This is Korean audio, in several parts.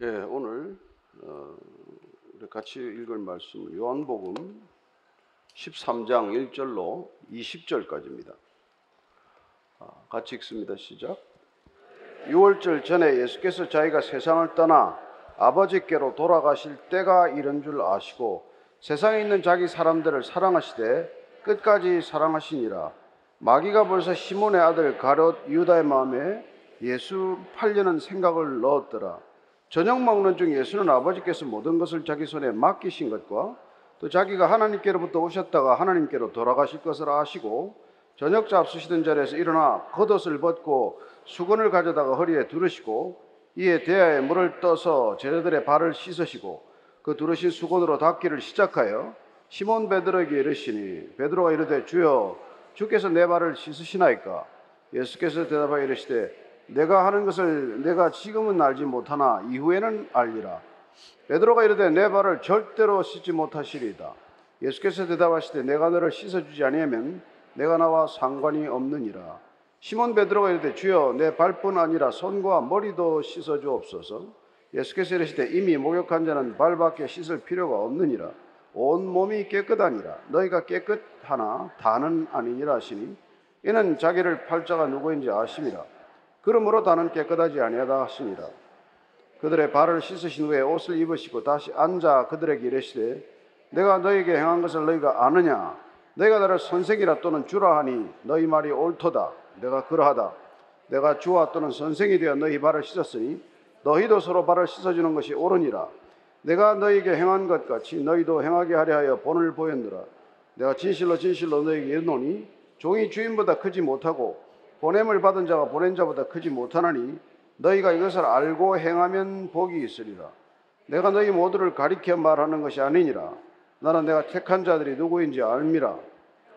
예, 오늘 어, 우리 같이 읽을 말씀 요한복음 13장 1절로 20절까지입니다. 아, 같이 읽습니다. 시작. 6월절 전에 예수께서 자기가 세상을 떠나 아버지께로 돌아가실 때가 이른 줄 아시고 세상에 있는 자기 사람들을 사랑하시되 끝까지 사랑하시니라. 마귀가 벌써 시몬의 아들 가롯 유다의 마음에 예수 팔려는 생각을 넣었더라. 저녁 먹는 중 예수는 아버지께서 모든 것을 자기 손에 맡기신 것과 또 자기가 하나님께로부터 오셨다가 하나님께로 돌아가실 것을 아시고 저녁 잡수시던 자리에서 일어나 겉옷을 벗고 수건을 가져다가 허리에 두르시고 이에 대야에 물을 떠서 제자들의 발을 씻으시고 그 두르신 수건으로 닦기를 시작하여 시몬 베드로에게 이르시니 베드로가 이르되 주여 주께서 내 발을 씻으시나이까? 예수께서 대답하여 이르시되 내가 하는 것을 내가 지금은 알지 못하나 이후에는 알리라. 베드로가 이르되 내 발을 절대로 씻지 못하시리이다. 예수께서 대답하시되 내가 너를 씻어주지 아니하면 내가 나와 상관이 없느니라. 시몬 베드로가 이르되 주여 내 발뿐 아니라 손과 머리도 씻어주옵소서. 예수께서 이르시되 이미 목욕한 자는 발밖에 씻을 필요가 없느니라. 온 몸이 깨끗하니라. 너희가 깨끗하나 다는 아니니라 하시니 이는 자기를 팔자가 누구인지 아심이라. 그러므로 다는 깨끗하지 아니하다 하시니라. 그들의 발을 씻으신 후에 옷을 입으시고 다시 앉아 그들에게 이르시되 내가 너에게 행한 것을 너희가 아느냐? 내가 나를 선생이라 또는 주라 하니 너희 말이 옳도다. 내가 그러하다. 내가 주와 또는 선생이 되어 너희 발을 씻었으니 너희도 서로 발을 씻어주는 것이 옳으니라. 내가 너희에게 행한 것 같이 너희도 행하게 하려 하여 본을 보였느라. 내가 진실로 진실로 너희에게 이르노니 종이 주인보다 크지 못하고 보냄을 받은 자가 보낸 자보다 크지 못하나니 너희가 이것을 알고 행하면 복이 있으리라. 내가 너희 모두를 가리켜 말하는 것이 아니니라. 나는 내가 택한 자들이 누구인지 알미라.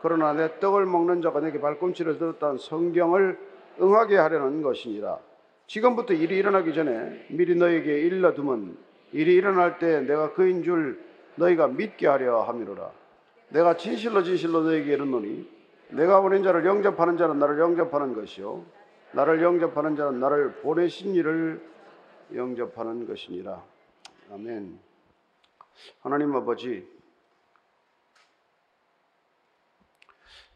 그러나 내 떡을 먹는 자가 내게 발꿈치를 들었다는 성경을 응하게 하려는 것이니라. 지금부터 일이 일어나기 전에 미리 너에게 일러두면 일이 일어날 때 내가 그인 줄 너희가 믿게 하려 함이로라. 내가 진실로 진실로 너에게 이르노니 내가 보낸 자를 영접하는 자는 나를 영접하는 것이요 나를 영접하는 자는 나를 보내신 이를 영접하는 것이니라. 아멘. 하나님 아버지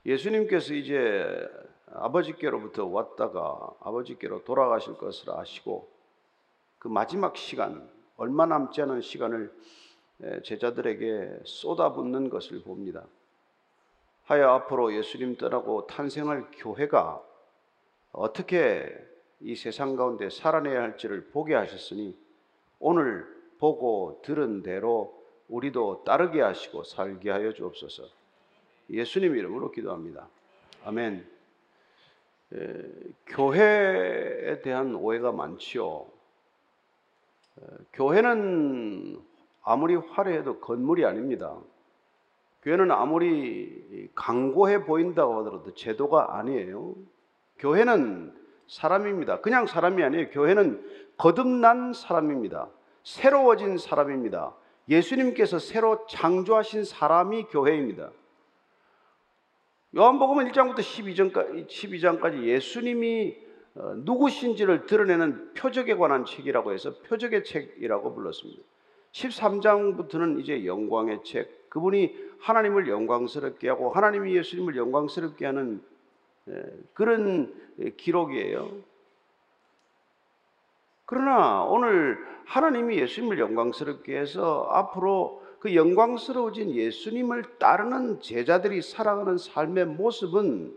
예수님께서 이제 아버지께로부터 왔다가 아버지께로 돌아가실 것을 아시고 그 마지막 시간 얼마 남지 않은 시간을 제자들에게 쏟아붓는 것을 봅니다. 하여 앞으로 예수님 떠나고 탄생할 교회가 어떻게 이 세상 가운데 살아내야 할지를 보게 하셨으니 오늘 보고 들은 대로 우리도 따르게 하시고 살게 하여 주옵소서. 예수님 이름으로 기도합니다. 아멘. 에, 교회에 대한 오해가 많지요. 에, 교회는 아무리 화려해도 건물이 아닙니다. 교회는 아무리 강고해 보인다고 하더라도 제도가 아니에요. 교회는 사람입니다. 그냥 사람이 아니에요. 교회는 거듭난 사람입니다. 새로워진 사람입니다. 예수님께서 새로 창조하신 사람이 교회입니다. 요한복음 1장부터 12장까지, 12장까지 예수님이 어, 누구신지를 드러내는 표적에 관한 책이라고 해서 표적의 책이라고 불렀습니다. 13장부터는 이제 영광의 책, 그분이 하나님을 영광스럽게 하고 하나님이 예수님을 영광스럽게 하는 그런 기록이에요. 그러나 오늘 하나님이 예수님을 영광스럽게 해서 앞으로 그 영광스러워진 예수님을 따르는 제자들이 살아가는 삶의 모습은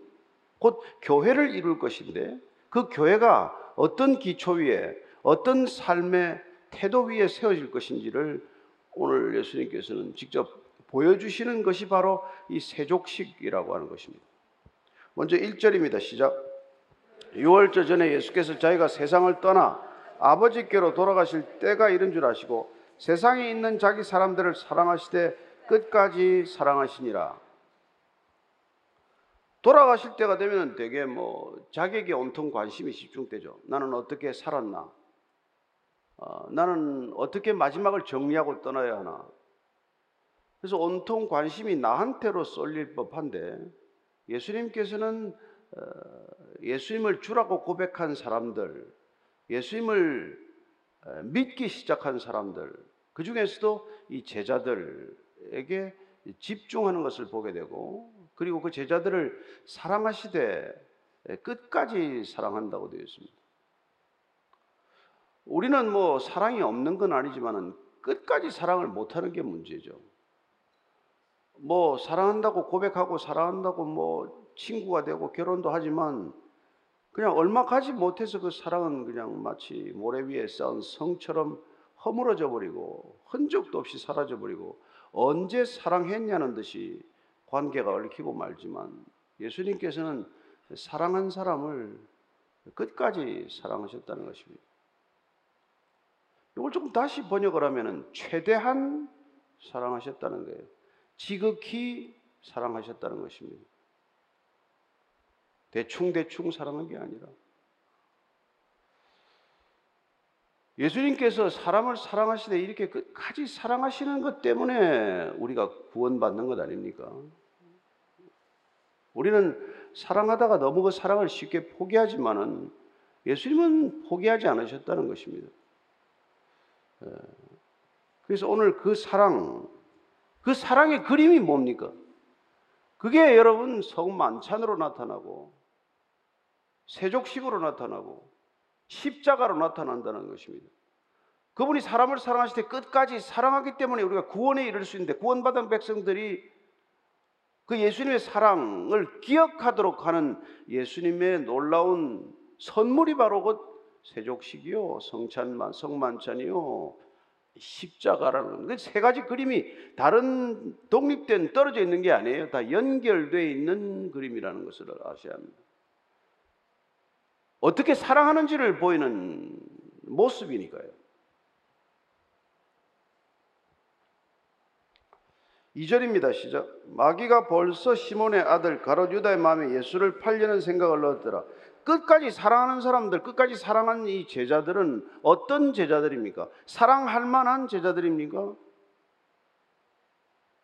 곧 교회를 이룰 것인데 그 교회가 어떤 기초 위에 어떤 삶의 태도 위에 세워질 것인지를 오늘 예수님께서는 직접 보여주시는 것이 바로 이 세족식이라고 하는 것입니다. 먼저 1절입니다. 시작. 6월절 전에 예수께서 자기가 세상을 떠나 아버지께로 돌아가실 때가 이른 줄 아시고 세상에 있는 자기 사람들을 사랑하시되 끝까지 사랑하시니라. 돌아가실 때가 되면 되게 뭐 자기에게 온통 관심이 집중되죠. 나는 어떻게 살았나? 어, 나는 어떻게 마지막을 정리하고 떠나야 하나? 그래서 온통 관심이 나한테로 쏠릴 법한데 예수님께서는 어, 예수님을 주라고 고백한 사람들, 예수님을 에, 믿기 시작한 사람들 그 중에서도 이 제자들에게 집중하는 것을 보게 되고 그리고 그 제자들을 사랑하시되 끝까지 사랑한다고 되어 있습니다. 우리는 뭐 사랑이 없는 건 아니지만은 끝까지 사랑을 못하는 게 문제죠. 뭐 사랑한다고 고백하고 사랑한다고 뭐 친구가 되고 결혼도 하지만 그냥 얼마 가지 못해서 그 사랑은 그냥 마치 모래 위에 쌓은 성처럼 허물어져 버리고 흔적도 없이 사라져 버리고 언제 사랑했냐는 듯이 관계가 얽히고 말지만 예수님께서는 사랑한 사람을 끝까지 사랑하셨다는 것입니다. 이걸 조금 다시 번역을 하면은 최대한 사랑하셨다는 거예요. 지극히 사랑하셨다는 것입니다. 대충 대충 사랑한 게 아니라 예수님께서 사람을 사랑하시되 이렇게 끝까지 사랑하시는 것 때문에 우리가 구원받는 것 아닙니까? 우리는 사랑하다가 너무 그 사랑을 쉽게 포기하지만은 예수님은 포기하지 않으셨다는 것입니다. 예. 그래서 오늘 그 사랑, 그 사랑의 그림이 뭡니까? 그게 여러분 성만찬으로 나타나고 세족식으로 나타나고 십자가로 나타난다는 것입니다. 그분이 사람을 사랑하실 때 끝까지 사랑하기 때문에 우리가 구원에 이를 수 있는데 구원받은 백성들이 그 예수님의 사랑을 기억하도록 하는 예수님의 놀라운 선물이 바로 그 세족식이요, 성찬만, 성만찬이요, 십자가라는 그세 가지 그림이 다른 독립된 떨어져 있는 게 아니에요. 다 연결되어 있는 그림이라는 것을 아셔야 합니다. 어떻게 사랑하는지를 보이는 모습이니까요. 2절입니다. 시작. 마귀가 벌써 시몬의 아들 가롯 유다의 마음에 예수를 팔려는 생각을 넣었더라. 끝까지 사랑하는 사람들, 끝까지 사랑하는 이 제자들은 어떤 제자들입니까? 사랑할 만한 제자들입니까?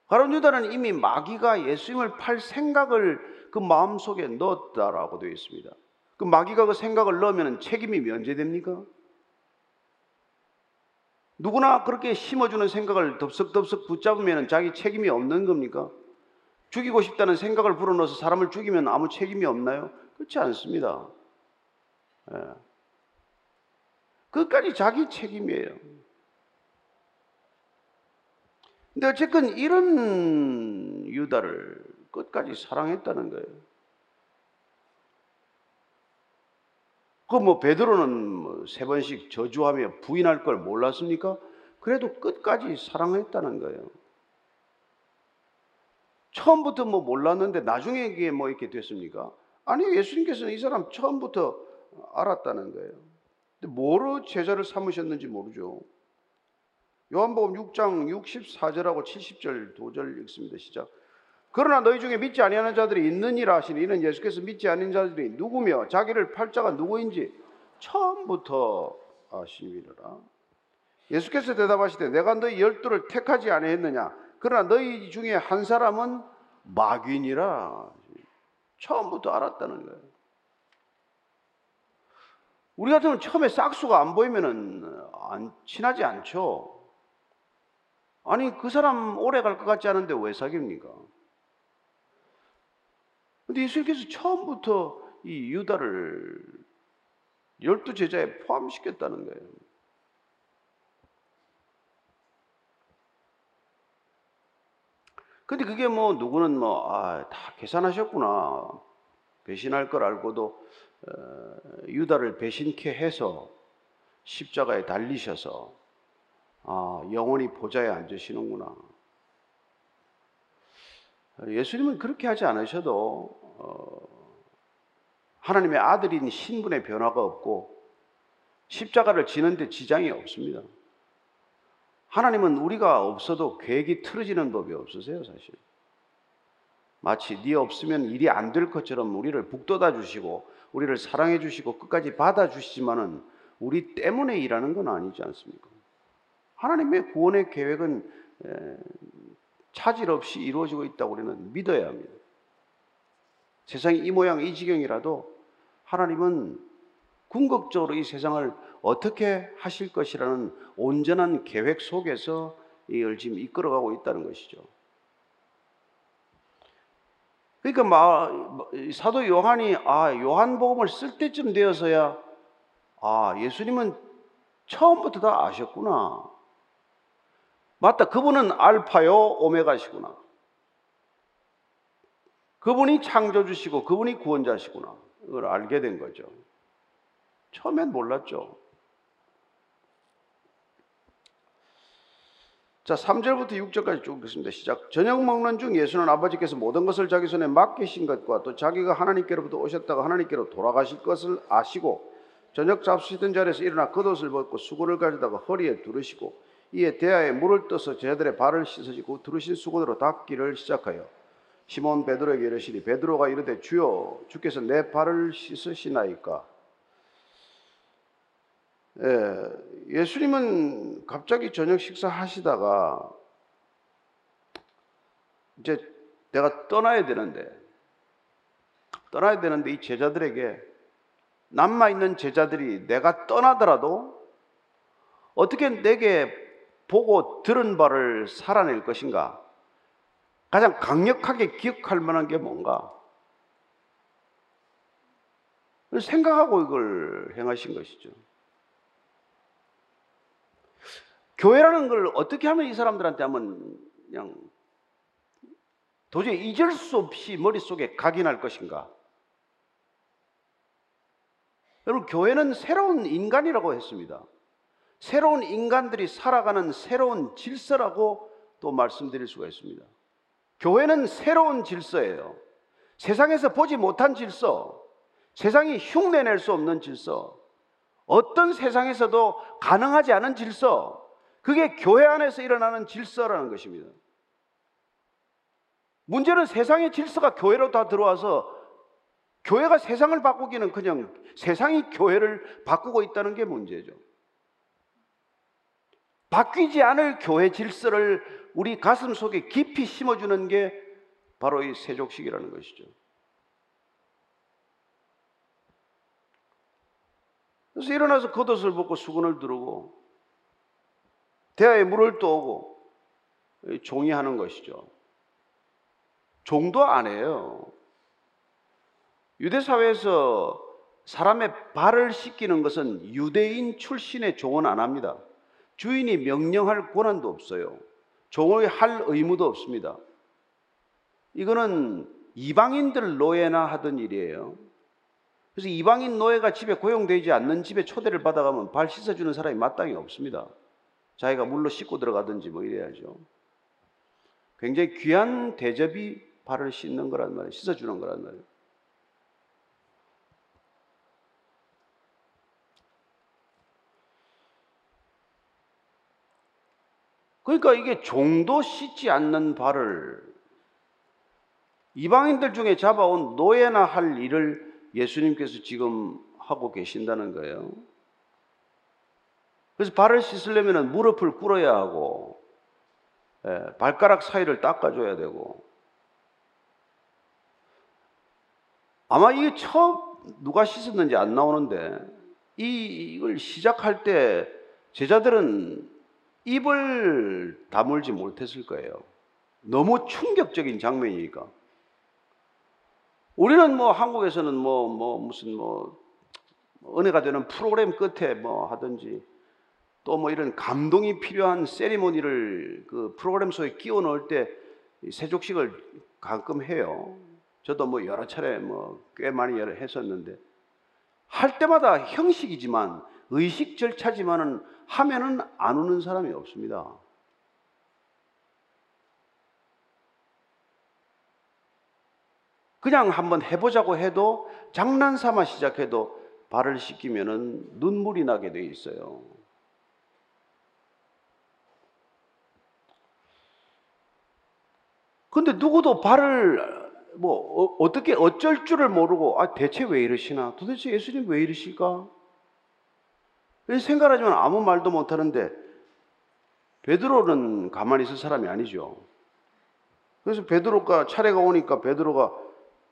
가롯 유다는 이미 마귀가 예수님을 팔 생각을 그 마음속에 넣었다라고 되어 있습니다. 그 마귀가 그 생각을 넣으면 책임이 면제됩니까? 누구나 그렇게 심어주는 생각을 덥석덥석 붙잡으면 자기 책임이 없는 겁니까? 죽이고 싶다는 생각을 불어넣어서 사람을 죽이면 아무 책임이 없나요? 그렇지 않습니다. 예. 끝까지 자기 책임이에요. 근데 어쨌든 이런 유다를 끝까지 사랑했다는 거예요. 그 뭐 베드로는 뭐 세 번씩 저주하며 부인할 걸 몰랐습니까? 그래도 끝까지 사랑했다는 거예요. 처음부터 뭐 몰랐는데 나중에 이게 뭐 이렇게 됐습니까? 아니 예수님께서는 이 사람 처음부터 알았다는 거예요. 근데 뭐로 제자를 삼으셨는지 모르죠. 요한복음 6장 64절하고 70절 두절 읽습니다. 시작. 그러나 너희 중에 믿지 아니하는 자들이 있느니라 하시니 이는 예수께서 믿지 않는 자들이 누구며 자기를 팔자가 누구인지 처음부터 아시니라. 예수께서 대답하시되 내가 너희 열두를 택하지 아니했느냐 그러나 너희 중에 한 사람은 마귀니라. 처음부터 알았다는 거예요. 우리 같으면 처음에 싹수가 안 보이면은 안, 친하지 않죠. 아니, 그 사람 오래 갈 것 같지 않은데 왜 사깁니까? 근데 예수님께서 처음부터 이 유다를 열두 제자에 포함시켰다는 거예요. 근데 그게 뭐 누구는 뭐, 아, 다 계산하셨구나. 배신할 걸 알고도 어, 유다를 배신케 해서 십자가에 달리셔서 아, 영원히 보좌에 앉으시는구나. 예수님은 그렇게 하지 않으셔도 어, 하나님의 아들인 신분의 변화가 없고 십자가를 지는데 지장이 없습니다. 하나님은 우리가 없어도 계획이 틀어지는 법이 없으세요, 사실. 마치 네 없으면 일이 안 될 것처럼 우리를 북돋아 주시고 우리를 사랑해 주시고 끝까지 받아 주시지만은 우리 때문에 일하는 건 아니지 않습니까? 하나님의 구원의 계획은 차질 없이 이루어지고 있다고 우리는 믿어야 합니다. 세상이 이 모양 이 지경이라도 하나님은 궁극적으로 이 세상을 어떻게 하실 것이라는 온전한 계획 속에서 이걸 지금 이끌어가고 있다는 것이죠. 그러니까 막 사도 요한이 아 요한복음을 쓸 때쯤 되어서야 아 예수님은 처음부터 다 아셨구나. 맞다. 그분은 알파요 오메가시구나. 그분이 창조주시고 그분이 구원자시구나. 이걸 알게 된 거죠. 처음엔 몰랐죠. 자, 3절부터 6절까지 쭉 읽겠습니다. 시작. 저녁 먹는 중 예수는 아버지께서 모든 것을 자기 손에 맡기신 것과 또 자기가 하나님께로부터 오셨다가 하나님께로 돌아가실 것을 아시고 저녁 잡수시던 자리에서 일어나 겉옷을 벗고 수건을 가져다가 허리에 두르시고 이에 대야에 물을 떠서 제자들의 발을 씻으시고 두르신 수건으로 닦기를 시작하여 시몬 베드로에게 이르시니 베드로가 이르되 주여 주께서 내 발을 씻으시나이까 예, 예수님은 갑자기 저녁 식사하시다가 이제 내가 떠나야 되는데 떠나야 되는데 이 제자들에게 남아 있는 제자들이 내가 떠나더라도 어떻게 내게 보고 들은 바를 살아낼 것인가? 가장 강력하게 기억할 만한 게 뭔가? 생각하고 이걸 행하신 것이죠. 교회라는 걸 어떻게 하면 이 사람들한테 하면 그냥 도저히 잊을 수 없이 머릿속에 각인할 것인가? 여러분, 교회는 새로운 인간이라고 했습니다. 새로운 인간들이 살아가는 새로운 질서라고 또 말씀드릴 수가 있습니다. 교회는 새로운 질서예요. 세상에서 보지 못한 질서, 세상이 흉내낼 수 없는 질서, 어떤 세상에서도 가능하지 않은 질서, 그게 교회 안에서 일어나는 질서라는 것입니다. 문제는 세상의 질서가 교회로 다 들어와서 교회가 세상을 바꾸기는 그냥 세상이 교회를 바꾸고 있다는 게 문제죠. 바뀌지 않을 교회 질서를 우리 가슴 속에 깊이 심어주는 게 바로 이 세족식이라는 것이죠. 그래서 일어나서 겉옷을 벗고 수건을 두르고 대야에 물을 떠오고 종이 하는 것이죠. 종도 안 해요. 유대 사회에서 사람의 발을 씻기는 것은 유대인 출신의 종은 안 합니다. 주인이 명령할 권한도 없어요. 종의 할 의무도 없습니다. 이거는 이방인들 노예나 하던 일이에요. 그래서 이방인 노예가 집에 고용되지 않는 집에 초대를 받아가면 발 씻어주는 사람이 마땅히 없습니다. 자기가 물로 씻고 들어가든지 뭐 이래야죠. 굉장히 귀한 대접이 발을 씻는 거란 말이에요. 씻어주는 거란 말이에요. 그러니까 이게 종도 씻지 않는 발을 이방인들 중에 잡아온 노예나 할 일을 예수님께서 지금 하고 계신다는 거예요. 그래서 발을 씻으려면 무릎을 꿇어야 하고 예, 발가락 사이를 닦아줘야 되고 아마 이게 처음 누가 씻었는지 안 나오는데 이, 이걸 시작할 때 제자들은 입을 다물지 못했을 거예요. 너무 충격적인 장면이니까. 우리는 뭐 한국에서는 뭐, 뭐 무슨 뭐 은혜가 되는 프로그램 끝에 뭐 하든지 또 뭐 이런 감동이 필요한 세리머니를 그 프로그램 속에 끼워 넣을 때 세족식을 가끔 해요. 저도 뭐 여러 차례 뭐 꽤 많이 했었는데 할 때마다 형식이지만 의식 절차지만은 하면은 안 우는 사람이 없습니다. 그냥 한번 해보자고 해도 장난 삼아 시작해도 발을 씻기면은 눈물이 나게 돼 있어요. 근데 누구도 발을 뭐 어, 떻게 어쩔 줄을 모르고 아 대체 왜 이러시나? 도대체 예수님 왜 이러실까? 생각하지만 아무 말도 못 하는데 베드로는 가만히 있을 사람이 아니죠. 그래서 베드로가 차례가 오니까 베드로가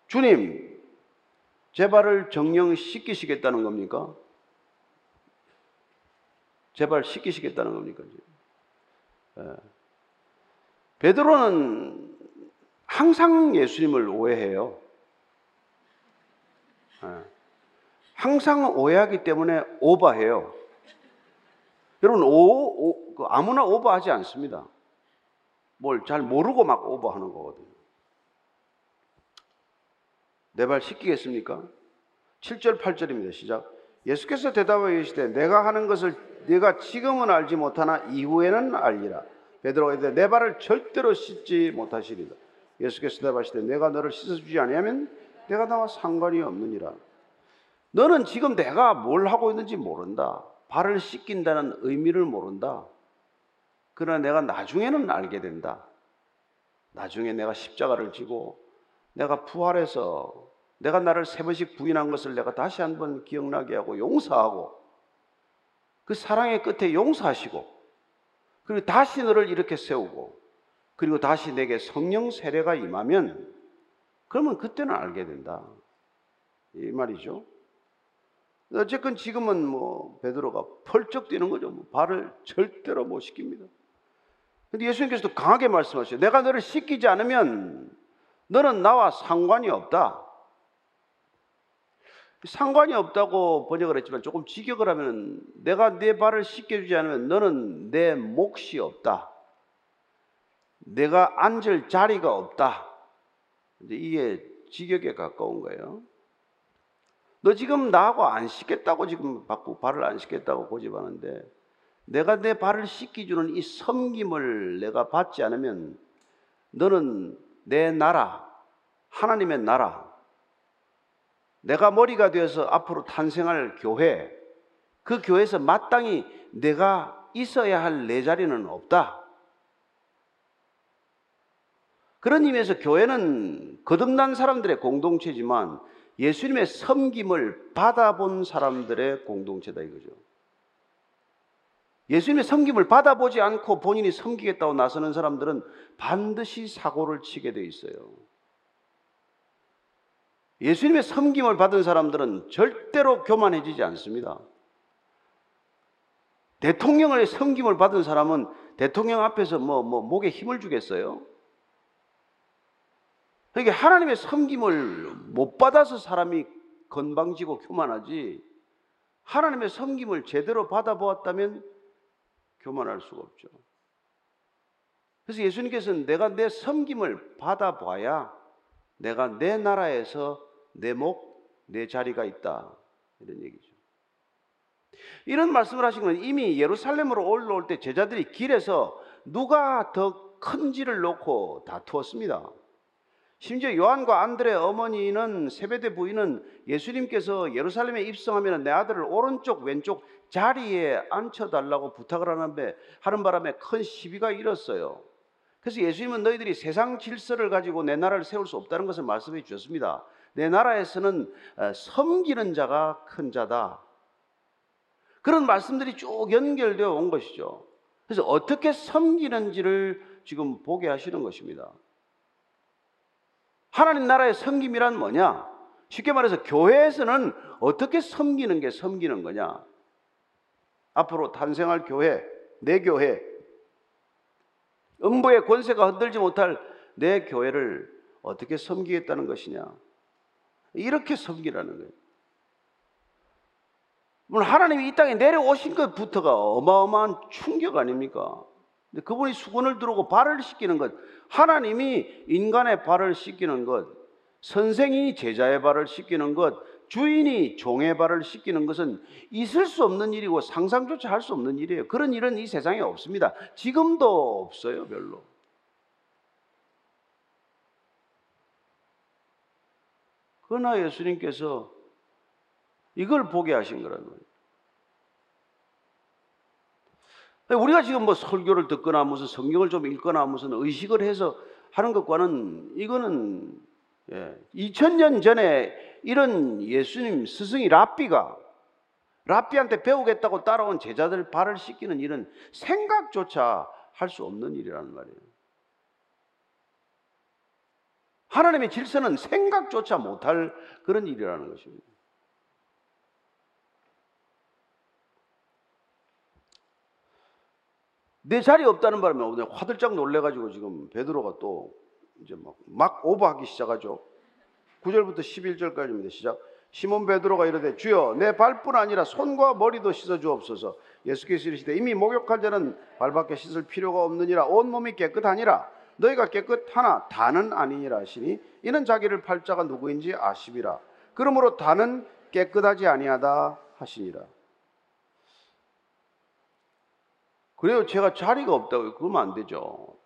주님 제 발을 정령 씻기시겠다는 겁니까? 제발 씻기시겠다는 겁니까? 예. 베드로는 항상 예수님을 오해해요. 예. 항상 오해하기 때문에 오버해요. 여러분 오, 오그 아무나 오버하지 않습니다. 뭘 잘 모르고 막 오버하는 거거든요. 내 발 씻기겠습니까? 7절 8절입니다. 시작. 예수께서 대답하여 이르시되 내가 하는 것을 네가 지금은 알지 못하나 이후에는 알리라. 이르되 내 발을 절대로 씻지 못하시리라. 예수께서 대답하시되 내가 너를 씻어주지 아니하면 내가 나와 상관이 없느니라. 너는 지금 내가 뭘 하고 있는지 모른다. 발을 씻긴다는 의미를 모른다. 그러나 내가 나중에는 알게 된다. 나중에 내가 십자가를 지고 내가 부활해서 내가 나를 세 번씩 부인한 것을 내가 다시 한 번 기억나게 하고 용서하고 그 사랑의 끝에 용서하시고 그리고 다시 너를 이렇게 세우고 그리고 다시 내게 성령 세례가 임하면 그러면 그때는 알게 된다. 이 말이죠. 어쨌건 지금은 뭐 베드로가 펄쩍 뛰는 거죠. 뭐 발을 절대로 못 씻깁니다. 근데 예수님께서도 강하게 말씀하셔요. 내가 너를 씻기지 않으면 너는 나와 상관이 없다. 상관이 없다고 번역을 했지만 조금 직역을 하면 내가 내 발을 씻겨주지 않으면 너는 내 몫이 없다. 내가 앉을 자리가 없다. 이게 직역에 가까운 거예요. 너 지금 나하고 안 씻겠다고 지금 받고 발을 안 씻겠다고 고집하는데 내가 내 발을 씻기주는 이 섬김을 내가 받지 않으면 너는 내 나라, 하나님의 나라, 내가 머리가 되어서 앞으로 탄생할 교회, 그 교회에서 마땅히 내가 있어야 할 내 자리는 없다. 그런 의미에서 교회는 거듭난 사람들의 공동체지만 예수님의 섬김을 받아본 사람들의 공동체다 이거죠. 예수님의 섬김을 받아보지 않고 본인이 섬기겠다고 나서는 사람들은 반드시 사고를 치게 돼 있어요. 예수님의 섬김을 받은 사람들은 절대로 교만해지지 않습니다. 대통령의 섬김을 받은 사람은 대통령 앞에서 뭐, 뭐, 목에 힘을 주겠어요? 그러니까 하나님의 섬김을 못 받아서 사람이 건방지고 교만하지, 하나님의 섬김을 제대로 받아보았다면 교만할 수가 없죠. 그래서 예수님께서는 내가 내 섬김을 받아봐야 내가 내 나라에서 내 목, 내 자리가 있다. 이런 얘기죠. 이런 말씀을 하신 건 이미 예루살렘으로 올라올 때 제자들이 길에서 누가 더 큰지를 놓고 다투었습니다. 심지어 요한과 안드레 어머니는 세베대 부인은 예수님께서 예루살렘에 입성하면 내 아들을 오른쪽 왼쪽 자리에 앉혀달라고 부탁을 하는데 하는 바람에 큰 시비가 일었어요. 그래서 예수님은 너희들이 세상 질서를 가지고 내 나라를 세울 수 없다는 것을 말씀해 주셨습니다. 내 나라에서는 어, 섬기는 자가 큰 자다. 그런 말씀들이 쭉 연결되어 온 것이죠. 그래서 어떻게 섬기는지를 지금 보게 하시는 것입니다. 하나님 나라의 섬김이란 뭐냐? 쉽게 말해서 교회에서는 어떻게 섬기는 게 섬기는 거냐? 앞으로 탄생할 교회, 내 교회, 음부의 권세가 흔들지 못할 내 교회를 어떻게 섬기겠다는 것이냐? 이렇게 섬기라는 거예요. 물론 하나님이 이 땅에 내려오신 것부터가 어마어마한 충격 아닙니까? 근데 그분이 수건을 들고 발을 씻기는 것, 하나님이 인간의 발을 씻기는 것, 선생이 제자의 발을 씻기는 것, 주인이 종의 발을 씻기는 것은 있을 수 없는 일이고 상상조차 할 수 없는 일이에요. 그런 일은 이 세상에 없습니다. 지금도 없어요, 별로. 그러나 예수님께서 이걸 보게 하신 거라는 거예요. 우리가 지금 뭐 설교를 듣거나 무슨 성경을 좀 읽거나 무슨 의식을 해서 하는 것과는 이거는 예, 2000년 전에 이런 예수님 스승이 랍비가 랍비한테 배우겠다고 따라온 제자들 발을 씻기는 일은 생각조차 할 수 없는 일이라는 말이에요. 하나님의 질서는 생각조차 못할 그런 일이라는 것입니다. 내 자리 없다는 바람에 오늘 화들짝 놀래가지고 지금 베드로가 또 이제 막, 막 오버하기 시작하죠. 9절부터 11절까지입니다. 시작. 시몬 베드로가 이르되 주여 내 발뿐 아니라 손과 머리도 씻어 주옵소서. 예수께서 이르시되 이미 목욕한 자는 발밖에 씻을 필요가 없느니라 온 몸이 깨끗하니라 너희가 깨끗하나 다는 아니니라 하시니 이는 자기를 팔자가 누구인지 아시리라. 그러므로 다는 깨끗하지 아니하다 하시니라. 그래요. 제가 자리가 없다고 그러면 안 되죠.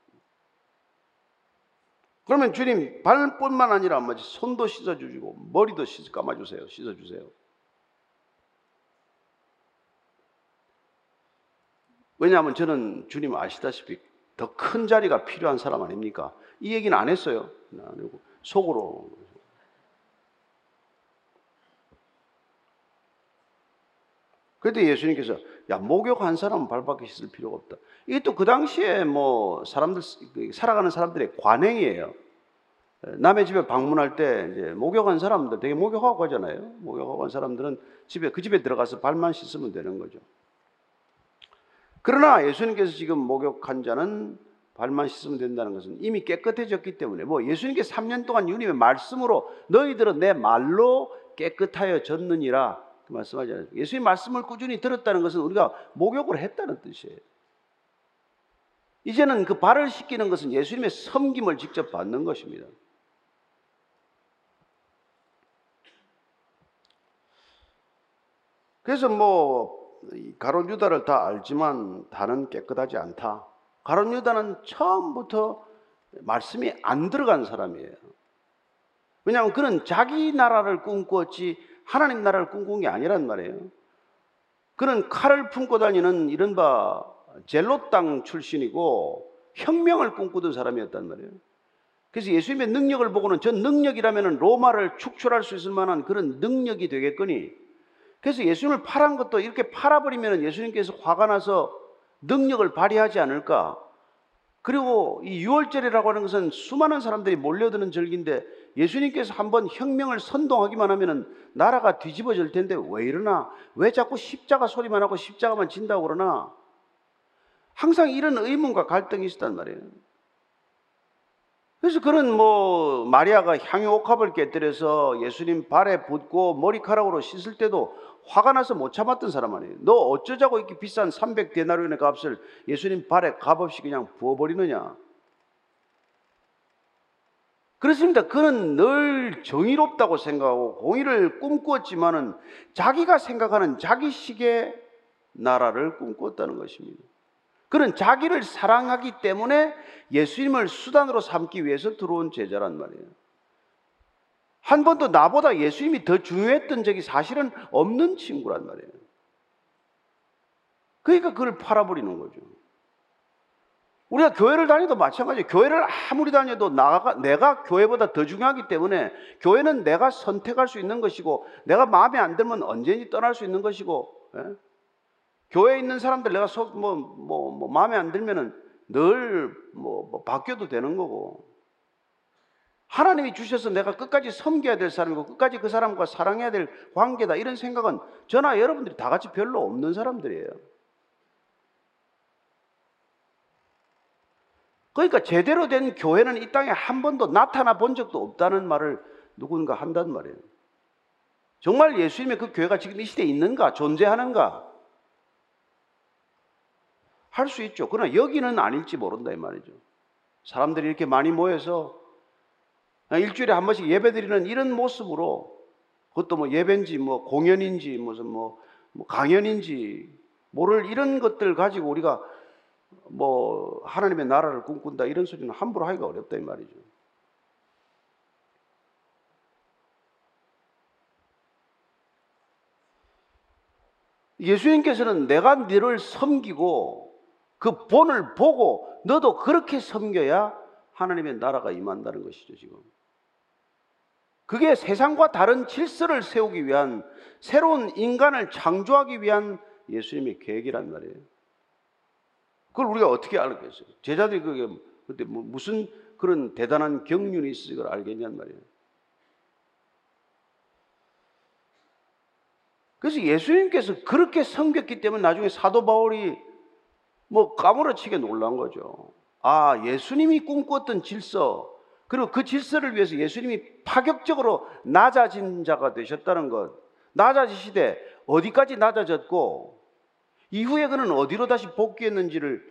그러면 주님 발뿐만 아니라 마치 손도 씻어주시고 머리도 씻어 감아주세요. 씻어주세요. 왜냐하면 저는 주님 아시다시피 더 큰 자리가 필요한 사람 아닙니까? 이 얘기는 안 했어요. 속으로. 그때 예수님께서 야 목욕 한 사람은 발밖에 씻을 필요가 없다. 이게 또 그 당시에 뭐 사람들 살아가는 사람들의 관행이에요. 남의 집에 방문할 때 이제 목욕한 사람들 되게 목욕하고 가잖아요. 목욕하고 간 사람들은 집에 그 집에 들어가서 발만 씻으면 되는 거죠. 그러나 예수님께서 지금 목욕한 자는 발만 씻으면 된다는 것은 이미 깨끗해졌기 때문에 뭐 예수님께 3년 동안 주님의 말씀으로 너희들은 내 말로 깨끗하여 졌느니라 그 말씀하잖아요. 예수님 말씀을 꾸준히 들었다는 것은 우리가 목욕을 했다는 뜻이에요. 이제는 그 발을 씻기는 것은 예수님의 섬김을 직접 받는 것입니다. 그래서 뭐 가론 유다를 다 알지만 다는 깨끗하지 않다. 가론 유다는 처음부터 말씀이 안 들어간 사람이에요. 왜냐하면 그는 자기 나라를 꿈꾸었지 하나님 나라를 꿈꾼 게 아니란 말이에요. 그는 칼을 품고 다니는 이른바 젤로 땅 출신이고 혁명을 꿈꾸던 사람이었단 말이에요. 그래서 예수님의 능력을 보고는 저 능력이라면 로마를 축출할 수 있을 만한 그런 능력이 되겠거니 그래서 예수님을 팔은 것도 이렇게 팔아버리면 예수님께서 화가 나서 능력을 발휘하지 않을까. 그리고 이 6월절이라고 하는 것은 수많은 사람들이 몰려드는 절기인데 예수님께서 한번 혁명을 선동하기만 하면 나라가 뒤집어질 텐데 왜 이러나? 왜 자꾸 십자가 소리만 하고 십자가만 진다고 그러나? 항상 이런 의문과 갈등이 있었단 말이에요. 그래서 그런 뭐 마리아가 향유 옥합을 깨뜨려서 예수님 발에 붓고 머리카락으로 씻을 때도 화가 나서 못 참았던 사람 아니에요. 너 어쩌자고 이렇게 비싼 300 데나리온의 값을 예수님 발에 값없이 그냥 부어버리느냐. 그렇습니다. 그는 늘 정의롭다고 생각하고 공의를 꿈꾸었지만은 자기가 생각하는 자기식의 나라를 꿈꾸었다는 것입니다. 그는 자기를 사랑하기 때문에 예수님을 수단으로 삼기 위해서 들어온 제자란 말이에요. 한 번도 나보다 예수님이 더 중요했던 적이 사실은 없는 친구란 말이에요. 그러니까 그걸 팔아버리는 거죠. 우리가 교회를 다녀도 마찬가지예요. 교회를 아무리 다녀도 나가, 내가 교회보다 더 중요하기 때문에 교회는 내가 선택할 수 있는 것이고 내가 마음에 안 들면 언제든지 떠날 수 있는 것이고 예? 교회에 있는 사람들 내가 속, 뭐, 뭐, 뭐 마음에 안 들면은 늘 뭐, 뭐 바뀌어도 되는 거고 하나님이 주셔서 내가 끝까지 섬겨야 될 사람이고 끝까지 그 사람과 사랑해야 될 관계다 이런 생각은 저나 여러분들이 다 같이 별로 없는 사람들이에요. 그러니까 제대로 된 교회는 이 땅에 한 번도 나타나 본 적도 없다는 말을 누군가 한단 말이에요. 정말 예수님의 그 교회가 지금 이 시대에 있는가, 존재하는가? 할 수 있죠. 그러나 여기는 아닐지 모른다 이 말이죠. 사람들이 이렇게 많이 모여서 일주일에 한 번씩 예배 드리는 이런 모습으로 그것도 뭐 예배인지 뭐 공연인지 무슨 뭐, 뭐 강연인지 모를 이런 것들 가지고 우리가 뭐 하나님의 나라를 꿈꾼다 이런 소리는 함부로 하기가 어렵다 이 말이죠. 예수님께서는 내가 너를 섬기고 그 본을 보고 너도 그렇게 섬겨야 하나님의 나라가 임한다는 것이죠, 지금. 그게 세상과 다른 질서를 세우기 위한 새로운 인간을 창조하기 위한 예수님의 계획이란 말이에요. 그걸 우리가 어떻게 알겠어요? 제자들이 그게 그때 뭐 무슨 그런 대단한 경륜이 있어 걸 알겠냔 말이에요. 그래서 예수님께서 그렇게 섬겼기 때문에 나중에 사도 바울이 뭐 까무러치게 놀란 거죠. 아, 예수님이 꿈꿨던 질서, 그리고 그 질서를 위해서 예수님이 파격적으로 낮아진 자가 되셨다는 것. 낮아지시되 어디까지 낮아졌고 이후에 그는 어디로 다시 복귀했는지를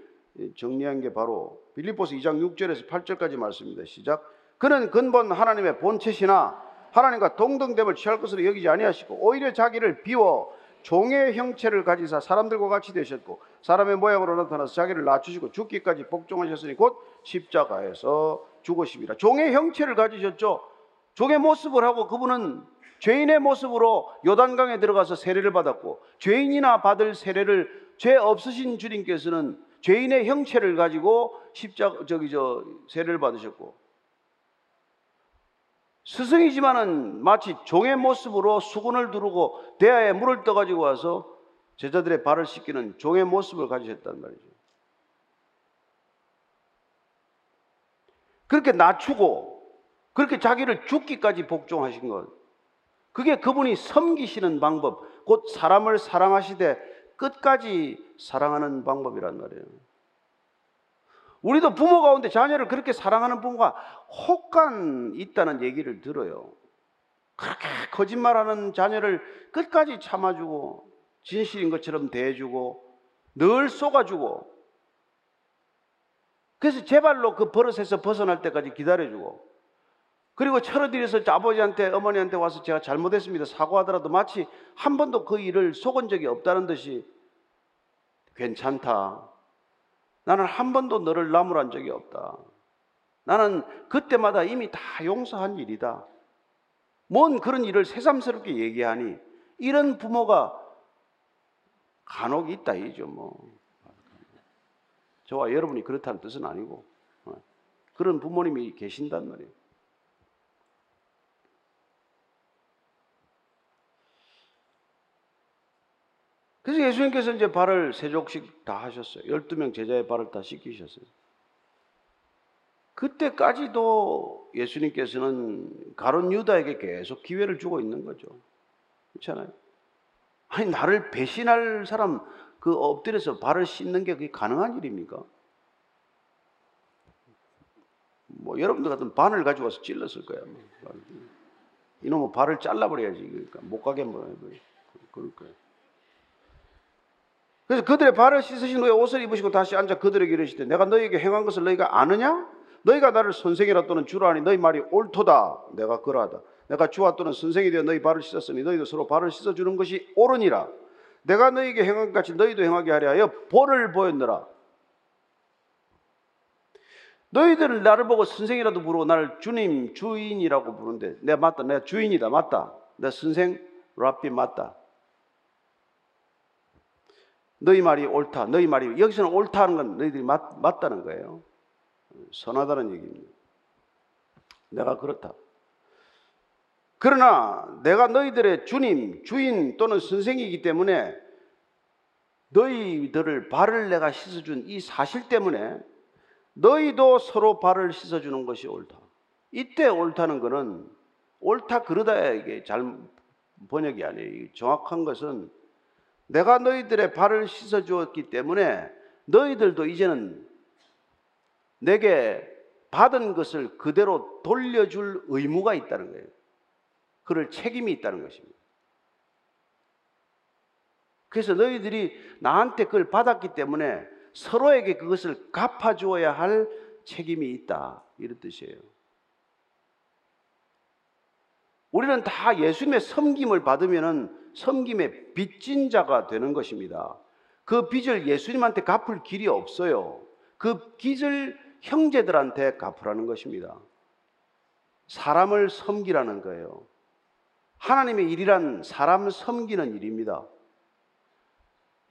정리한 게 바로 빌립보서 2장 6절에서 8절까지 말씀입니다. 시작. 그는 근본 하나님의 본체시나 하나님과 동등됨을 취할 것으로 여기지 아니하시고 오히려 자기를 비워 종의 형체를 가지사 사람들과 같이 되셨고 사람의 모양으로 나타나서 자기를 낮추시고 죽기까지 복종하셨으니 곧 십자가에서 죽으십니다. 종의 형체를 가지셨죠. 종의 모습을 하고 그분은 죄인의 모습으로 요단강에 들어가서 세례를 받았고 죄인이나 받을 세례를 죄 없으신 주님께서는 죄인의 형체를 가지고 십자 저기 저 세례를 받으셨고 스승이지만은 마치 종의 모습으로 수건을 두르고 대야에 물을 떠 가지고 와서 제자들의 발을 씻기는 종의 모습을 가지셨단 말이죠. 그렇게 낮추고 그렇게 자기를 죽기까지 복종하신 것. 그게 그분이 섬기시는 방법, 곧 사람을 사랑하시되 끝까지 사랑하는 방법이란 말이에요. 우리도 부모 가운데 자녀를 그렇게 사랑하는 부모가 혹간 있다는 얘기를 들어요. 그렇게 거짓말하는 자녀를 끝까지 참아주고 진실인 것처럼 대해주고 늘 속아주고 그래서 제발로 그 버릇에서 벗어날 때까지 기다려주고 그리고 철어들여서 아버지한테 어머니한테 와서 제가 잘못했습니다 사과하더라도 마치 한 번도 그 일을 속은 적이 없다는 듯이 괜찮다 나는 한 번도 너를 나무란 적이 없다. 나는 그때마다 이미 다 용서한 일이다. 뭔 그런 일을 새삼스럽게 얘기하니 이런 부모가 간혹 있다 이죠 뭐. 저와 여러분이 그렇다는 뜻은 아니고 어. 그런 부모님이 계신단 말이에요. 그래서 예수님께서 이제 발을 세 족씩 다 하셨어요. 12명 제자의 발을 다 씻기셨어요. 그때까지도 예수님께서는 가론 유다에게 계속 기회를 주고 있는 거죠. 그렇잖아요. 아니, 나를 배신할 사람 그 엎드려서 발을 씻는 게 그게 가능한 일입니까? 뭐 여러분들 같은 바늘 가지고 와서 찔렀을 거야. 뭐. 이놈의 발을 잘라버려야지. 그러니까 못 가게 뭐 그럴 거예요. 그래서 그들의 발을 씻으신 후에 옷을 입으시고 다시 앉아 그들에게 이르시되 내가 너희에게 행한 것을 너희가 아느냐? 너희가 나를 선생이라 또는 주라 하니 너희 말이 옳도다. 내가 그러하다. 내가 주와 또는 선생이 되어 너희 발을 씻었으니 너희도 서로 발을 씻어주는 것이 옳으니라. 내가 너희에게 행한 것 같이 너희도 행하게 하려 하여 볼을 보였느라. 너희들은 나를 보고 선생이라도 부르고 나를 주님, 주인이라고 부르는데 내가 맞다. 내가 주인이다. 맞다. 내 선생, 랍비 맞다. 너희 말이 옳다. 너희 말이 여기서는 옳다 하는 건 너희들이 맞, 맞다는 거예요. 선하다는 얘기입니다. 내가 그렇다. 그러나 내가 너희들의 주님, 주인 또는 선생이기 때문에 너희들을 발을 내가 씻어준 이 사실 때문에 너희도 서로 발을 씻어주는 것이 옳다. 이때 옳다는 것은 옳다 그러다 이게 잘 번역이 아니에요. 정확한 것은 내가 너희들의 발을 씻어 주었기 때문에 너희들도 이제는 내게 받은 것을 그대로 돌려줄 의무가 있다는 거예요. 그럴 책임이 있다는 것입니다. 그래서 너희들이 나한테 그걸 받았기 때문에 서로에게 그것을 갚아주어야 할 책임이 있다. 이런 뜻이에요. 우리는 다 예수님의 섬김을 받으면은 섬김의 빚진 자가 되는 것입니다. 그 빚을 예수님한테 갚을 길이 없어요. 그 빚을 형제들한테 갚으라는 것입니다. 사람을 섬기라는 거예요. 하나님의 일이란 사람 섬기는 일입니다.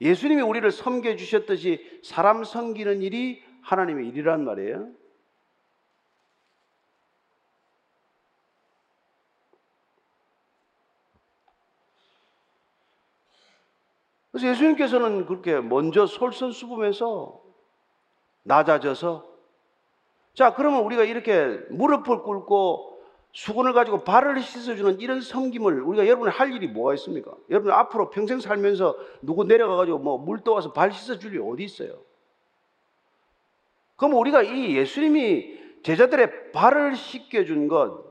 예수님이 우리를 섬겨 주셨듯이 사람 섬기는 일이 하나님의 일이란 말이에요. 그래서 예수님께서는 그렇게 먼저 솔선수범해서 낮아져서 자 그러면 우리가 이렇게 무릎을 꿇고 수건을 가지고 발을 씻어주는 이런 섬김을 우리가 여러분이 할 일이 뭐가 있습니까? 여러분 앞으로 평생 살면서 누구 내려가가지고 뭐 물 떠와서 발 씻어줄 일이 어디 있어요? 그럼 우리가 이 예수님이 제자들의 발을 씻겨준 것,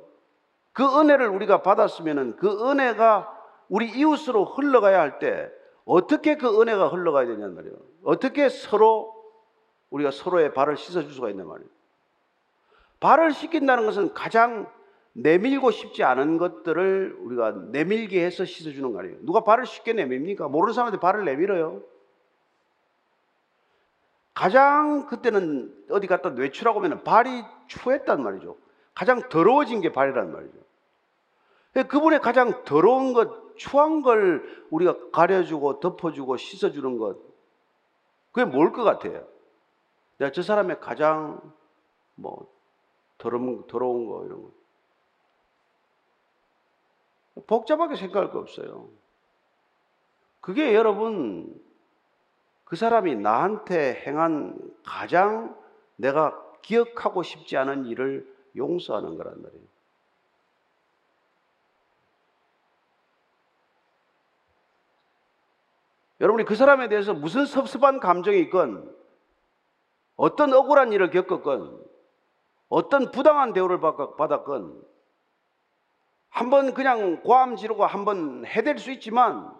그 은혜를 우리가 받았으면은 그 은혜가 우리 이웃으로 흘러가야 할 때 어떻게 그 은혜가 흘러가야 되냐는 말이에요. 어떻게 서로 우리가 서로의 발을 씻어줄 수가 있단 말이에요. 발을 씻긴다는 것은 가장 내밀고 싶지 않은 것들을 우리가 내밀게 해서 씻어주는 거 아니에요. 누가 발을 쉽게 내밉니까? 모르는 사람한테 발을 내밀어요. 가장 그때는 어디 갖다 외출하고 오면 발이 추했단 말이죠. 가장 더러워진 게 발이란 말이죠. 그분의 가장 더러운 것, 추한 걸 우리가 가려주고 덮어주고 씻어주는 것, 그게 뭘 것 같아요? 내가 저 사람의 가장 뭐 더러운, 더러운 거 이런 거. 복잡하게 생각할 거 없어요. 그게 여러분 그 사람이 나한테 행한 가장 내가 기억하고 싶지 않은 일을 용서하는 거란 말이에요. 여러분이 그 사람에 대해서 무슨 섭섭한 감정이 있건 어떤 억울한 일을 겪었건 어떤 부당한 대우를 받았건 한 번 그냥 고함 지르고 한 번 해댈 수 있지만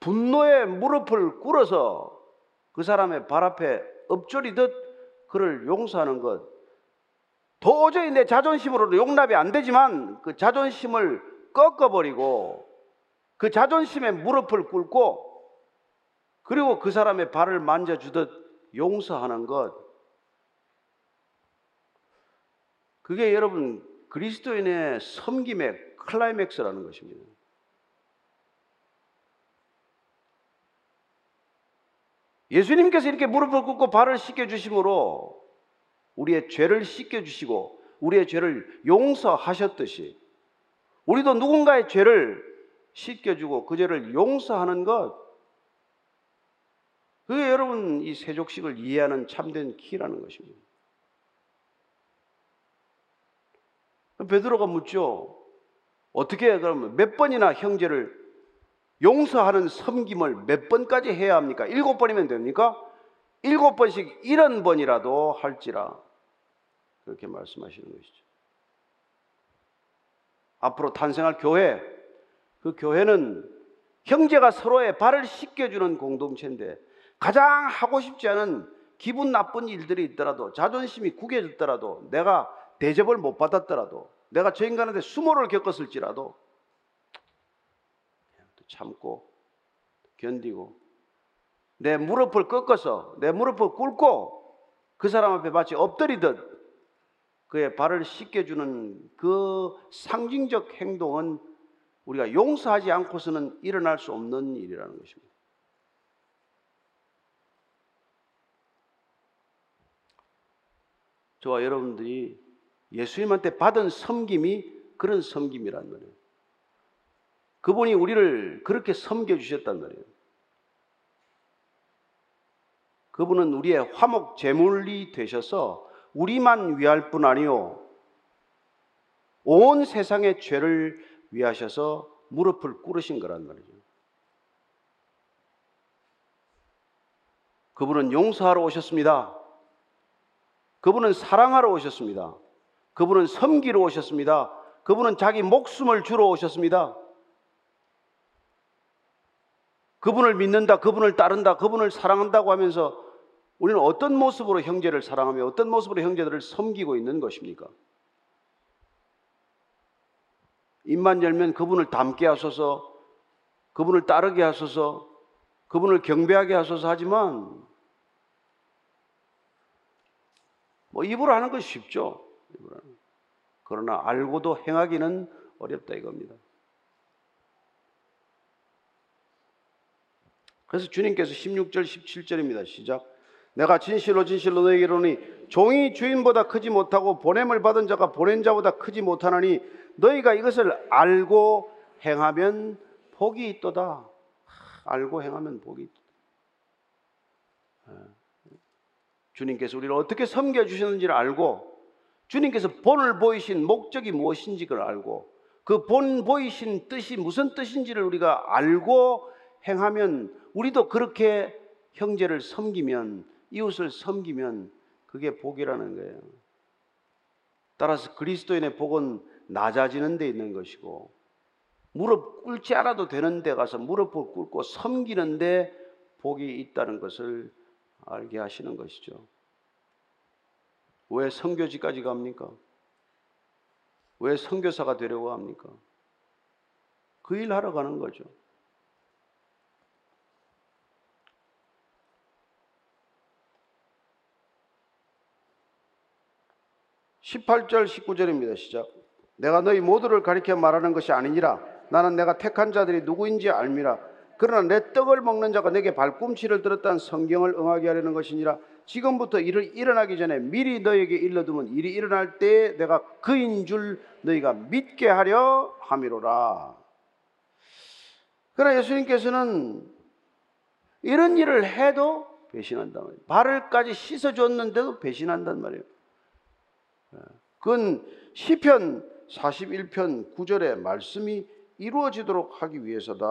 분노의 무릎을 꿇어서 그 사람의 발 앞에 엎조리듯 그를 용서하는 것. 도저히 내 자존심으로는 용납이 안 되지만 그 자존심을 꺾어버리고 그 자존심의 무릎을 꿇고 그리고 그 사람의 발을 만져주듯 용서하는 것. 그게 여러분 그리스도인의 섬김의 클라이맥스라는 것입니다. 예수님께서 이렇게 무릎을 꿇고 발을 씻겨 주심으로 우리의 죄를 씻겨 주시고 우리의 죄를 용서하셨듯이 우리도 누군가의 죄를 씻겨 주고 그 죄를 용서하는 것 그게 여러분 이 세족식을 이해하는 참된 키라는 것입니다. 베드로가 묻죠. 어떻게 그러면 몇 번이나 형제를 용서하는 섬김을 몇 번까지 해야 합니까? 일곱 번이면 됩니까? 일곱 번씩 일흔 번이라도 할지라 그렇게 말씀하시는 것이죠. 앞으로 탄생할 교회, 그 교회는 형제가 서로의 발을 씻겨주는 공동체인데 가장 하고 싶지 않은 기분 나쁜 일들이 있더라도 자존심이 구겨졌더라도 내가 대접을 못 받았더라도 내가 저 인간한테 수모를 겪었을지라도 참고 견디고 내 무릎을 꺾어서 내 무릎을 꿇고 그 사람 앞에 마치 엎드리듯 그의 발을 씻겨주는 그 상징적 행동은 우리가 용서하지 않고서는 일어날 수 없는 일이라는 것입니다. 저와 여러분들이 예수님한테 받은 섬김이 그런 섬김이란 말이에요. 그분이 우리를 그렇게 섬겨주셨단 말이에요. 그분은 우리의 화목 제물이 되셔서 우리만 위할 뿐 아니요. 온 세상의 죄를 위하셔서 무릎을 꿇으신 거란 말이죠. 그분은 용서하러 오셨습니다. 그분은 사랑하러 오셨습니다. 그분은 섬기러 오셨습니다. 그분은 자기 목숨을 주러 오셨습니다. 그분을 믿는다, 그분을 따른다, 그분을 사랑한다고 하면서 우리는 어떤 모습으로 형제를 사랑하며 어떤 모습으로 형제들을 섬기고 있는 것입니까? 입만 열면 그분을 닮게 하소서, 그분을 따르게 하소서, 그분을 경배하게 하소서 하지만 뭐 입으로 하는 것이 쉽죠. 그러나 알고도 행하기는 어렵다 이겁니다. 그래서 주님께서 16절, 17절입니다. 시작. 내가 진실로 진실로 너에게 이르노니 종이 주인보다 크지 못하고 보냄을 받은 자가 보낸 자보다 크지 못하나니 너희가 이것을 알고 행하면 복이 있도다. 알고 행하면 복이 있도다. 예. 주님께서 우리를 어떻게 섬겨주셨는지를 알고 주님께서 본을 보이신 목적이 무엇인지 를 알고 그 본 보이신 뜻이 무슨 뜻인지를 우리가 알고 행하면 우리도 그렇게 형제를 섬기면 이웃을 섬기면 그게 복이라는 거예요. 따라서 그리스도인의 복은 낮아지는 데 있는 것이고 무릎 꿇지 않아도 되는 데 가서 무릎을 꿇고 섬기는 데 복이 있다는 것을 알게 하시는 것이죠. 왜 선교지까지 갑니까? 왜 선교사가 되려고 합니까? 그 일 하러 가는 거죠. 18절 19절입니다. 시작. 내가 너희 모두를 가리켜 말하는 것이 아니니라. 나는 내가 택한 자들이 누구인지 알미라. 그러나 내 떡을 먹는 자가 내게 발꿈치를 들었다는 성경을 응하게 하려는 것이니라. 지금부터 일을 일어나기 전에 미리 너에게 일러두면 일이 일어날 때에 내가 그인 줄 너희가 믿게 하려 함이로라. 그러나 예수님께서는 이런 일을 해도 배신한단 말이에요. 발을까지 씻어줬는데도 배신한단 말이에요. 그건 시편 41편 9절의 말씀이 이루어지도록 하기 위해서다.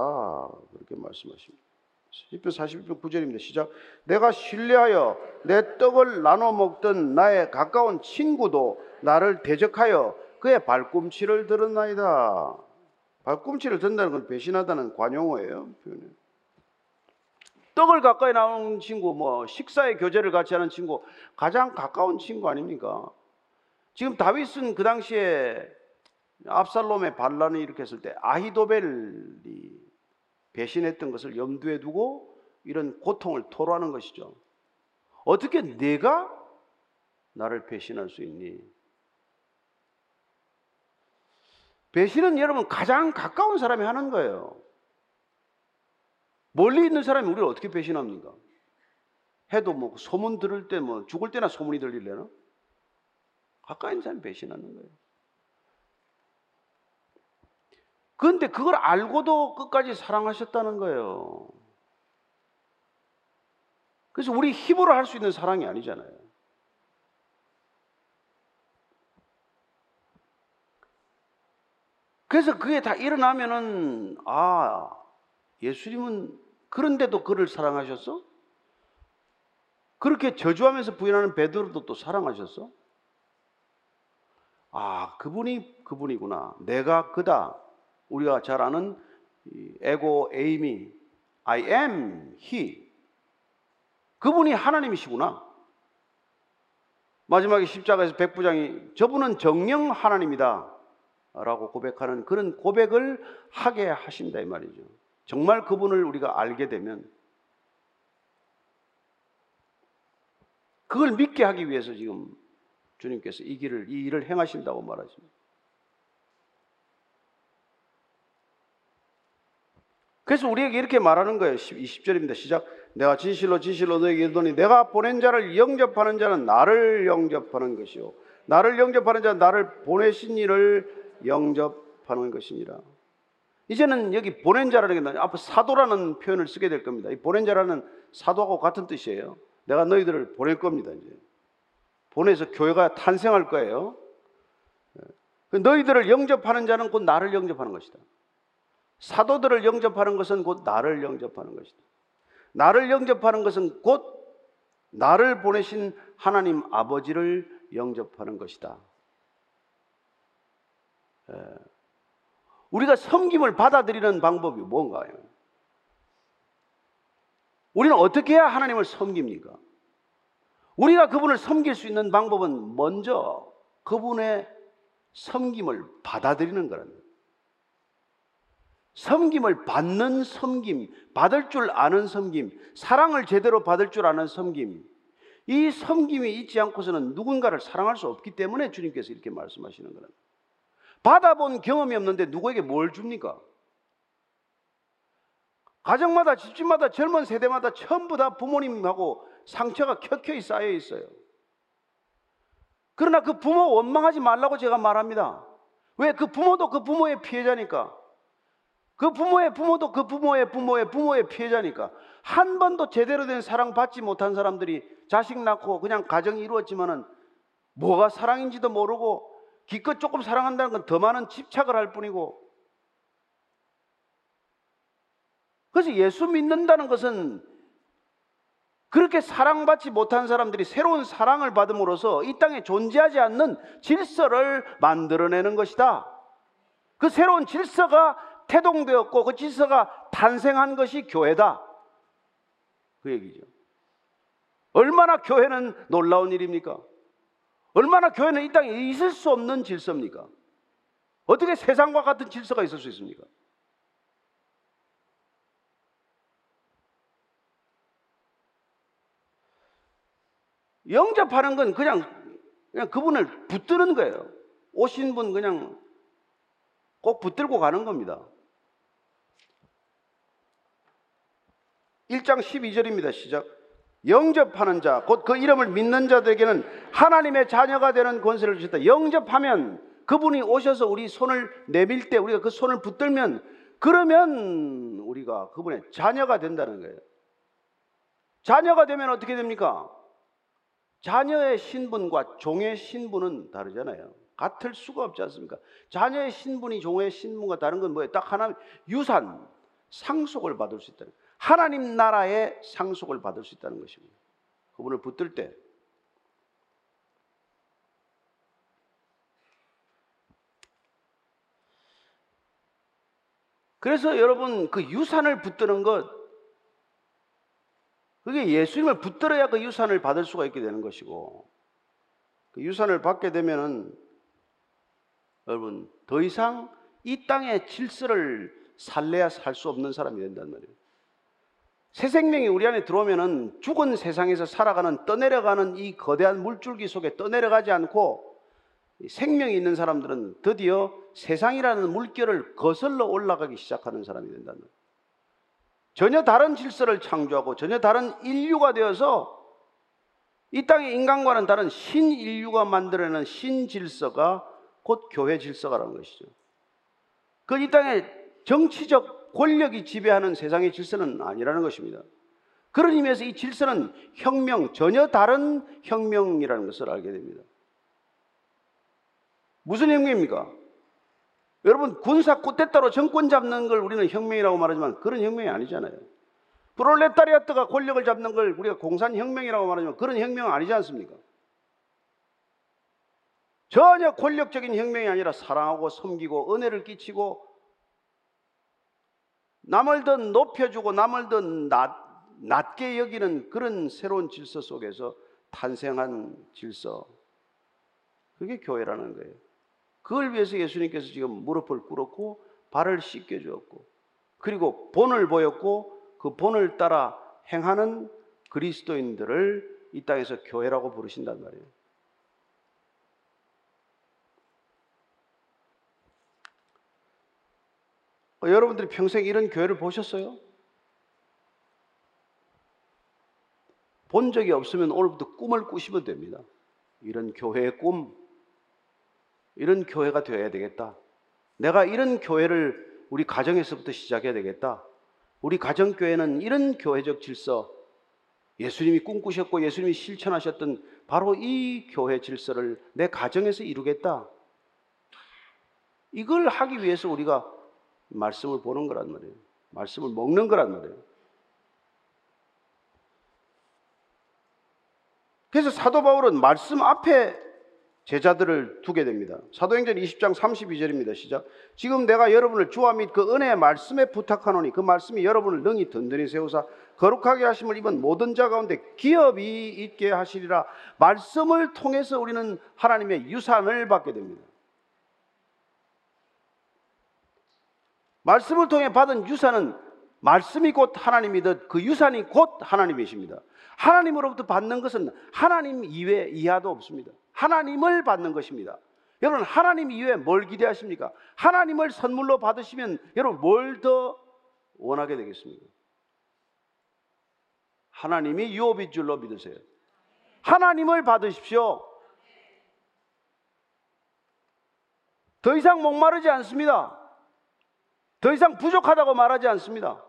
그렇게 말씀하십니다. 시편 41편 9절입니다. 시작. 내가 신뢰하여 내 떡을 나눠 먹던 나의 가까운 친구도 나를 대적하여 그의 발꿈치를 들었나이다. 발꿈치를 든다는 건 배신하다는 관용어예요. 표현이. 떡을 가까이 나오는 친구, 뭐 식사의 교제를 같이 하는 친구, 가장 가까운 친구 아닙니까? 지금 다윗은 그 당시에 압살롬의 반란을 일으켰을 때 아히도벨이 배신했던 것을 염두에 두고 이런 고통을 토로하는 것이죠. 어떻게 내가 나를 배신할 수 있니? 배신은 여러분 가장 가까운 사람이 하는 거예요. 멀리 있는 사람이 우리를 어떻게 배신합니까? 해도 뭐 소문 들을 때 뭐 죽을 때나 소문이 들리려나? 가까이 있는 사람이 배신하는 거예요. 그런데 그걸 알고도 끝까지 사랑하셨다는 거예요. 그래서 우리 힘으로 할 수 있는 사랑이 아니잖아요. 그래서 그게 다 일어나면은, 아, 예수님은 그런데도 그를 사랑하셨어? 그렇게 저주하면서 부인하는 베드로도 또 사랑하셨어? 아, 그분이 그분이구나. 내가 그다. 우리가 잘 아는 에고 에이미 I am he. 그분이 하나님이시구나. 마지막에 십자가에서 백부장이 저분은 정령 하나님이다. 라고 고백하는 그런 고백을 하게 하신다 이 말이죠. 정말 그분을 우리가 알게 되면 그걸 믿게 하기 위해서 지금 주님께서 이 길을 이 일을 행하신다고 말하십니다. 그래서 우리에게 이렇게 말하는 거예요. 20절입니다. 시작. 내가 진실로 진실로 너에게 이르노니 내가 보낸 자를 영접하는 자는 나를 영접하는 것이요 나를 영접하는 자는 나를 보내신 이를 영접하는 것이니라. 이제는 여기 보낸 자라는 게 앞에 사도라는 표현을 쓰게 될 겁니다. 이 보낸 자라는 사도하고 같은 뜻이에요. 내가 너희들을 보낼 겁니다. 이제 보내서 교회가 탄생할 거예요. 그 너희들을 영접하는 자는 곧 나를 영접하는 것이다. 사도들을 영접하는 것은 곧 나를 영접하는 것이다. 나를 영접하는 것은 곧 나를 보내신 하나님 아버지를 영접하는 것이다. 우리가 섬김을 받아들이는 방법이 뭔가요? 우리는 어떻게 해야 하나님을 섬깁니까? 우리가 그분을 섬길 수 있는 방법은 먼저 그분의 섬김을 받아들이는 거랍니다. 섬김을 받는 섬김, 받을 줄 아는 섬김, 사랑을 제대로 받을 줄 아는 섬김. 이 섬김이 있지 않고서는 누군가를 사랑할 수 없기 때문에 주님께서 이렇게 말씀하시는 거랍니다. 받아본 경험이 없는데 누구에게 뭘 줍니까? 가정마다 집집마다 젊은 세대마다 전부 다 부모님하고 상처가 켜켜이 쌓여 있어요. 그러나 그 부모 원망하지 말라고 제가 말합니다. 왜? 그 부모도 그 부모의 피해자니까. 그 부모의 부모도 그 부모의 부모의 부모의 피해자니까. 한 번도 제대로 된 사랑 받지 못한 사람들이 자식 낳고 그냥 가정이 이루었지만은 뭐가 사랑인지도 모르고 기껏 조금 사랑한다는 건 더 많은 집착을 할 뿐이고. 그래서 예수 믿는다는 것은 그렇게 사랑받지 못한 사람들이 새로운 사랑을 받음으로써 이 땅에 존재하지 않는 질서를 만들어내는 것이다. 그 새로운 질서가 태동되었고 그 질서가 탄생한 것이 교회다. 그 얘기죠. 얼마나 교회는 놀라운 일입니까? 얼마나 교회는 이 땅에 있을 수 없는 질서입니까? 어떻게 세상과 같은 질서가 있을 수 있습니까? 영접하는 건 그냥 그냥 그분을 붙드는 거예요. 오신 분 그냥 꼭 붙들고 가는 겁니다. 1장 12절입니다. 시작. 영접하는 자, 곧 그 이름을 믿는 자들에게는 하나님의 자녀가 되는 권세를 주셨다. 영접하면 그분이 오셔서 우리 손을 내밀 때 우리가 그 손을 붙들면 그러면 우리가 그분의 자녀가 된다는 거예요. 자녀가 되면 어떻게 됩니까? 자녀의 신분과 종의 신분은 다르잖아요. 같을 수가 없지 않습니까? 자녀의 신분이 종의 신분과 다른 건 뭐예요? 딱 하나 유산, 상속을 받을 수 있다는. 하나님 나라의 상속을 받을 수 있다는 것입니다. 그분을 붙들 때 그래서 여러분 그 유산을 붙드는 것 그게 예수님을 붙들어야 그 유산을 받을 수가 있게 되는 것이고 그 유산을 받게 되면은 여러분 더 이상 이 땅의 질서를 살래야 살 수 없는 사람이 된단 말이에요. 새 생명이 우리 안에 들어오면은 죽은 세상에서 살아가는 떠내려가는 이 거대한 물줄기 속에 떠내려가지 않고 생명이 있는 사람들은 드디어 세상이라는 물결을 거슬러 올라가기 시작하는 사람이 된다는 거예요. 전혀 다른 질서를 창조하고 전혀 다른 인류가 되어서 이 땅의 인간과는 다른 신인류가 만들어내는 신질서가 곧 교회 질서가라는 것이죠. 그 이 땅의 정치적 권력이 지배하는 세상의 질서는 아니라는 것입니다. 그런 의미에서 이 질서는 혁명, 전혀 다른 혁명이라는 것을 알게 됩니다. 무슨 혁명입니까? 여러분 군사 쿠데타로 정권 잡는 걸 우리는 혁명이라고 말하지만 그런 혁명이 아니잖아요. 프롤레타리아트가 권력을 잡는 걸 우리가 공산혁명이라고 말하지만 그런 혁명은 아니지 않습니까? 전혀 권력적인 혁명이 아니라 사랑하고 섬기고 은혜를 끼치고 남을 더 높여주고 남을 더 낮, 낮게 여기는 그런 새로운 질서 속에서 탄생한 질서. 그게 교회라는 거예요. 그걸 위해서 예수님께서 지금 무릎을 꿇었고 발을 씻겨 주었고 그리고 본을 보였고 그 본을 따라 행하는 그리스도인들을 이 땅에서 교회라고 부르신단 말이에요. 여러분들이 평생 이런 교회를 보셨어요? 본 적이 없으면 오늘부터 꿈을 꾸시면 됩니다. 이런 교회의 꿈, 이런 교회가 되어야 되겠다. 내가 이런 교회를 우리 가정에서부터 시작해야 되겠다. 우리 가정교회는 이런 교회적 질서, 예수님이 꿈꾸셨고 예수님이 실천하셨던 바로 이 교회 질서를 내 가정에서 이루겠다. 이걸 하기 위해서 우리가 말씀을 보는 거란 말이에요. 말씀을 먹는 거란 말이에요. 그래서 사도 바울은 말씀 앞에 제자들을 두게 됩니다. 사도행전 20장 32절입니다. 시작. 지금 내가 여러분을 주와 및 그 은혜의 말씀에 부탁하노니 그 말씀이 여러분을 능히 든든히 세우사 거룩하게 하심을 입은 모든 자 가운데 기업이 있게 하시리라. 말씀을 통해서 우리는 하나님의 유산을 받게 됩니다. 말씀을 통해 받은 유산은 말씀이 곧 하나님이듯 그 유산이 곧 하나님이십니다. 하나님으로부터 받는 것은 하나님 이외 이하도 없습니다. 하나님을 받는 것입니다. 여러분 하나님 이외에 뭘 기대하십니까? 하나님을 선물로 받으시면 여러분 뭘 더 원하게 되겠습니까? 하나님이 유업인 줄로 믿으세요. 하나님을 받으십시오. 더 이상 목마르지 않습니다. 더 이상 부족하다고 말하지 않습니다.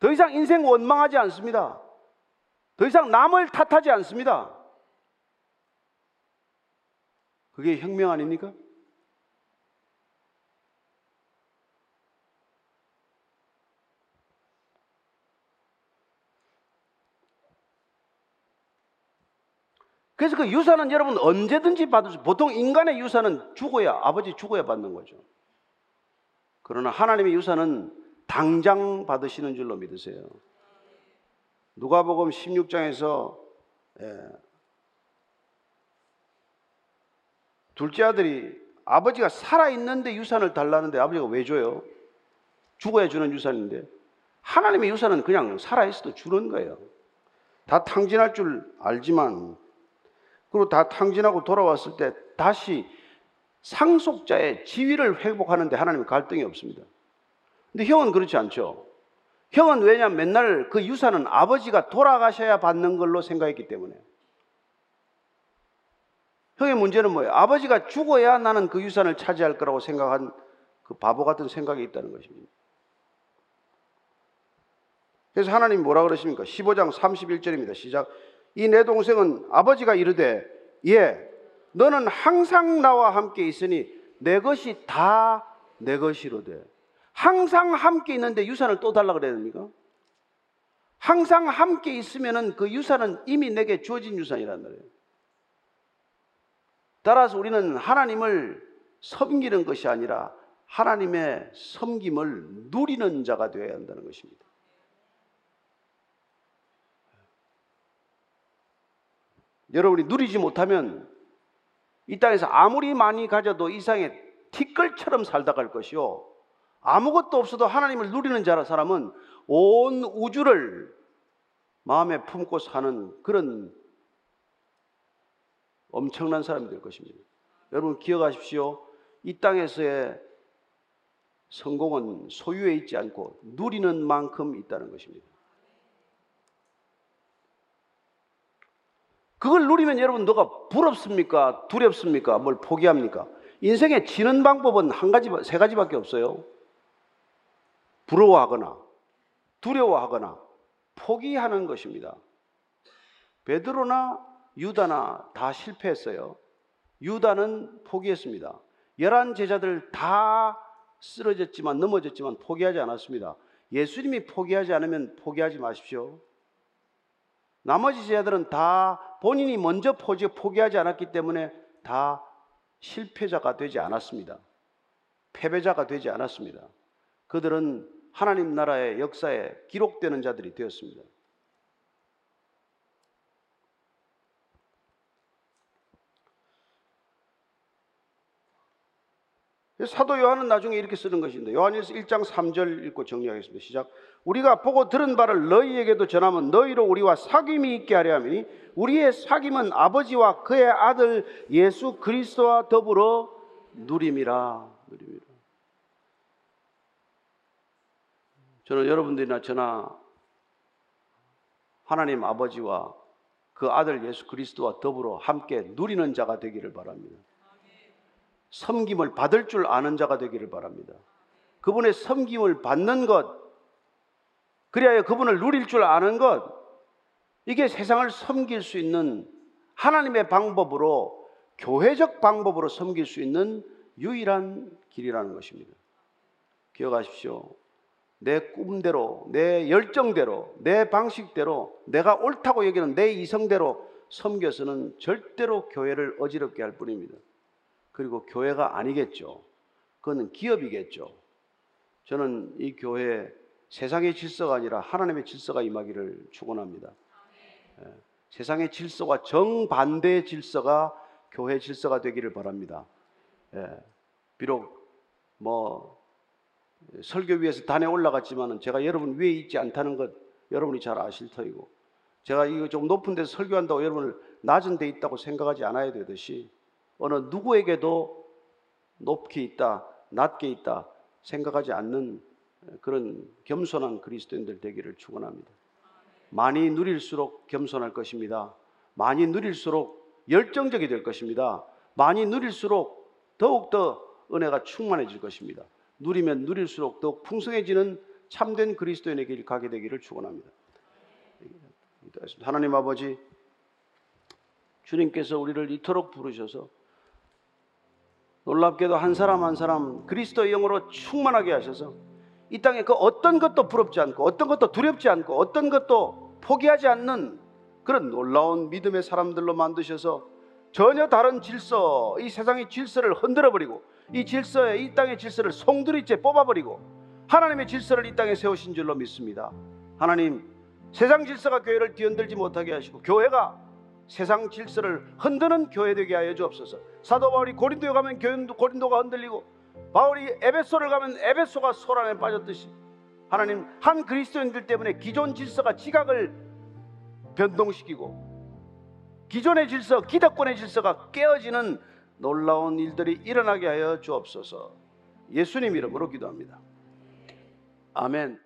더 이상 인생 원망하지 않습니다. 더 이상 남을 탓하지 않습니다. 그게 혁명 아닙니까? 그래서 그 유산은 여러분 언제든지 받을 수, 보통 인간의 유산은 죽어야, 아버지 죽어야 받는 거죠. 그러나 하나님의 유산은 당장 받으시는 줄로 믿으세요. 누가복음 16장에서 예, 둘째 아들이 아버지가 살아 있는데 유산을 달라는데 아버지가 왜 줘요? 죽어야 주는 유산인데 하나님의 유산은 그냥 살아 있어도 주는 거예요. 다 탕진할 줄 알지만 그리고 다 탕진하고 돌아왔을 때 다시 상속자의 지위를 회복하는 데 하나님의 갈등이 없습니다. 근데 형은 그렇지 않죠. 형은 왜냐하면 맨날 그 유산은 아버지가 돌아가셔야 받는 걸로 생각했기 때문에. 형의 문제는 뭐예요? 아버지가 죽어야 나는 그 유산을 차지할 거라고 생각한 그 바보 같은 생각이 있다는 것입니다. 그래서 하나님 뭐라 그러십니까? 15장 31절입니다. 시작. 이 내 동생은 아버지가 이르되 예 너는 항상 나와 함께 있으니 내 것이 다 내 것이로되 항상 함께 있는데 유산을 또 달라 그래야 됩니까? 항상 함께 있으면은 그 유산은 이미 내게 주어진 유산이란 말이에요. 따라서 우리는 하나님을 섬기는 것이 아니라 하나님의 섬김을 누리는 자가 되어야 한다는 것입니다. 여러분이 누리지 못하면 이 땅에서 아무리 많이 가져도 이상의 티끌처럼 살다 갈 것이요. 아무것도 없어도 하나님을 누리는 자라 사람은 온 우주를 마음에 품고 사는 그런 엄청난 사람이 될 것입니다. 여러분 기억하십시오. 이 땅에서의 성공은 소유에 있지 않고 누리는 만큼 있다는 것입니다. 그걸 누리면 여러분 너가 부럽습니까? 두렵습니까? 뭘 포기합니까? 인생에 지는 방법은 한 가지, 세 가지밖에 없어요. 부러워하거나, 두려워하거나, 포기하는 것입니다. 베드로나 유다나 다 실패했어요. 유다는 포기했습니다. 열한 제자들 다 쓰러졌지만 넘어졌지만 포기하지 않았습니다. 예수님이 포기하지 않으면 포기하지 마십시오. 나머지 제자들은 다 본인이 먼저 포기하지 않았기 때문에 다 실패자가 되지 않았습니다. 패배자가 되지 않았습니다. 그들은 하나님 나라의 역사에 기록되는 자들이 되었습니다. 사도 요한은 나중에 이렇게 쓰는 것인데 요한일서 1장 3절 읽고 정리하겠습니다. 시작. 우리가 보고 들은 바를 너희에게도 전하면 너희로 우리와 사귐이 있게 하려 함이니 우리의 사귐은 아버지와 그의 아들 예수 그리스도와 더불어 누림이라 누림이라. 저는 여러분들이나 저나 하나님 아버지와 그 아들 예수 그리스도와 더불어 함께 누리는 자가 되기를 바랍니다. 섬김을 받을 줄 아는 자가 되기를 바랍니다. 그분의 섬김을 받는 것, 그리하여 그분을 누릴 줄 아는 것, 이게 세상을 섬길 수 있는 하나님의 방법으로, 교회적 방법으로 섬길 수 있는 유일한 길이라는 것입니다. 기억하십시오. 내 꿈대로, 내 열정대로, 내 방식대로, 내가 옳다고 여기는 내 이성대로 섬겨서는 절대로 교회를 어지럽게 할 뿐입니다. 그리고 교회가 아니겠죠. 그거는 기업이겠죠. 저는 이 교회 세상의 질서가 아니라 하나님의 질서가 임하기를 축원합니다. 예, 세상의 질서와 정반대의 질서가 교회 질서가 되기를 바랍니다. 예, 비록 뭐 설교 위에서 단에 올라갔지만은 제가 여러분 위에 있지 않다는 것 여러분이 잘 아실 터이고 제가 이거 좀 높은 데서 설교한다고 여러분을 낮은 데 있다고 생각하지 않아야 되듯이 어느 누구에게도 높게 있다, 낮게 있다 생각하지 않는 그런 겸손한 그리스도인들 되기를 축원합니다. 많이 누릴수록 겸손할 것입니다. 많이 누릴수록 열정적이 될 것입니다. 많이 누릴수록 더욱더 은혜가 충만해질 것입니다. 누리면 누릴수록 더욱 풍성해지는 참된 그리스도인의 길 가게 되기를 축원합니다. 하나님 아버지 주님께서 우리를 이토록 부르셔서 놀랍게도 한 사람 한 사람 그리스도의 영으로 충만하게 하셔서 이 땅에 그 어떤 것도 부럽지 않고 어떤 것도 두렵지 않고 어떤 것도 포기하지 않는 그런 놀라운 믿음의 사람들로 만드셔서 전혀 다른 질서, 이 세상의 질서를 흔들어 버리고 이 질서에 이 땅의 질서를 송두리째 뽑아 버리고 하나님의 질서를 이 땅에 세우신 줄로 믿습니다. 하나님 세상 질서가 교회를 뒤흔들지 못하게 하시고 교회가 세상 질서를 흔드는 교회 되게 하여 주옵소서. 사도 바울이 고린도에 가면 교인도 고린도가 흔들리고 바울이 에베소를 가면 에베소가 소란에 빠졌듯이 하나님 한 그리스도인들 때문에 기존 질서가 지각을 변동시키고 기존의 질서, 기득권의 질서가 깨어지는 놀라운 일들이 일어나게 하여 주옵소서. 예수님 이름으로 기도합니다. 아멘.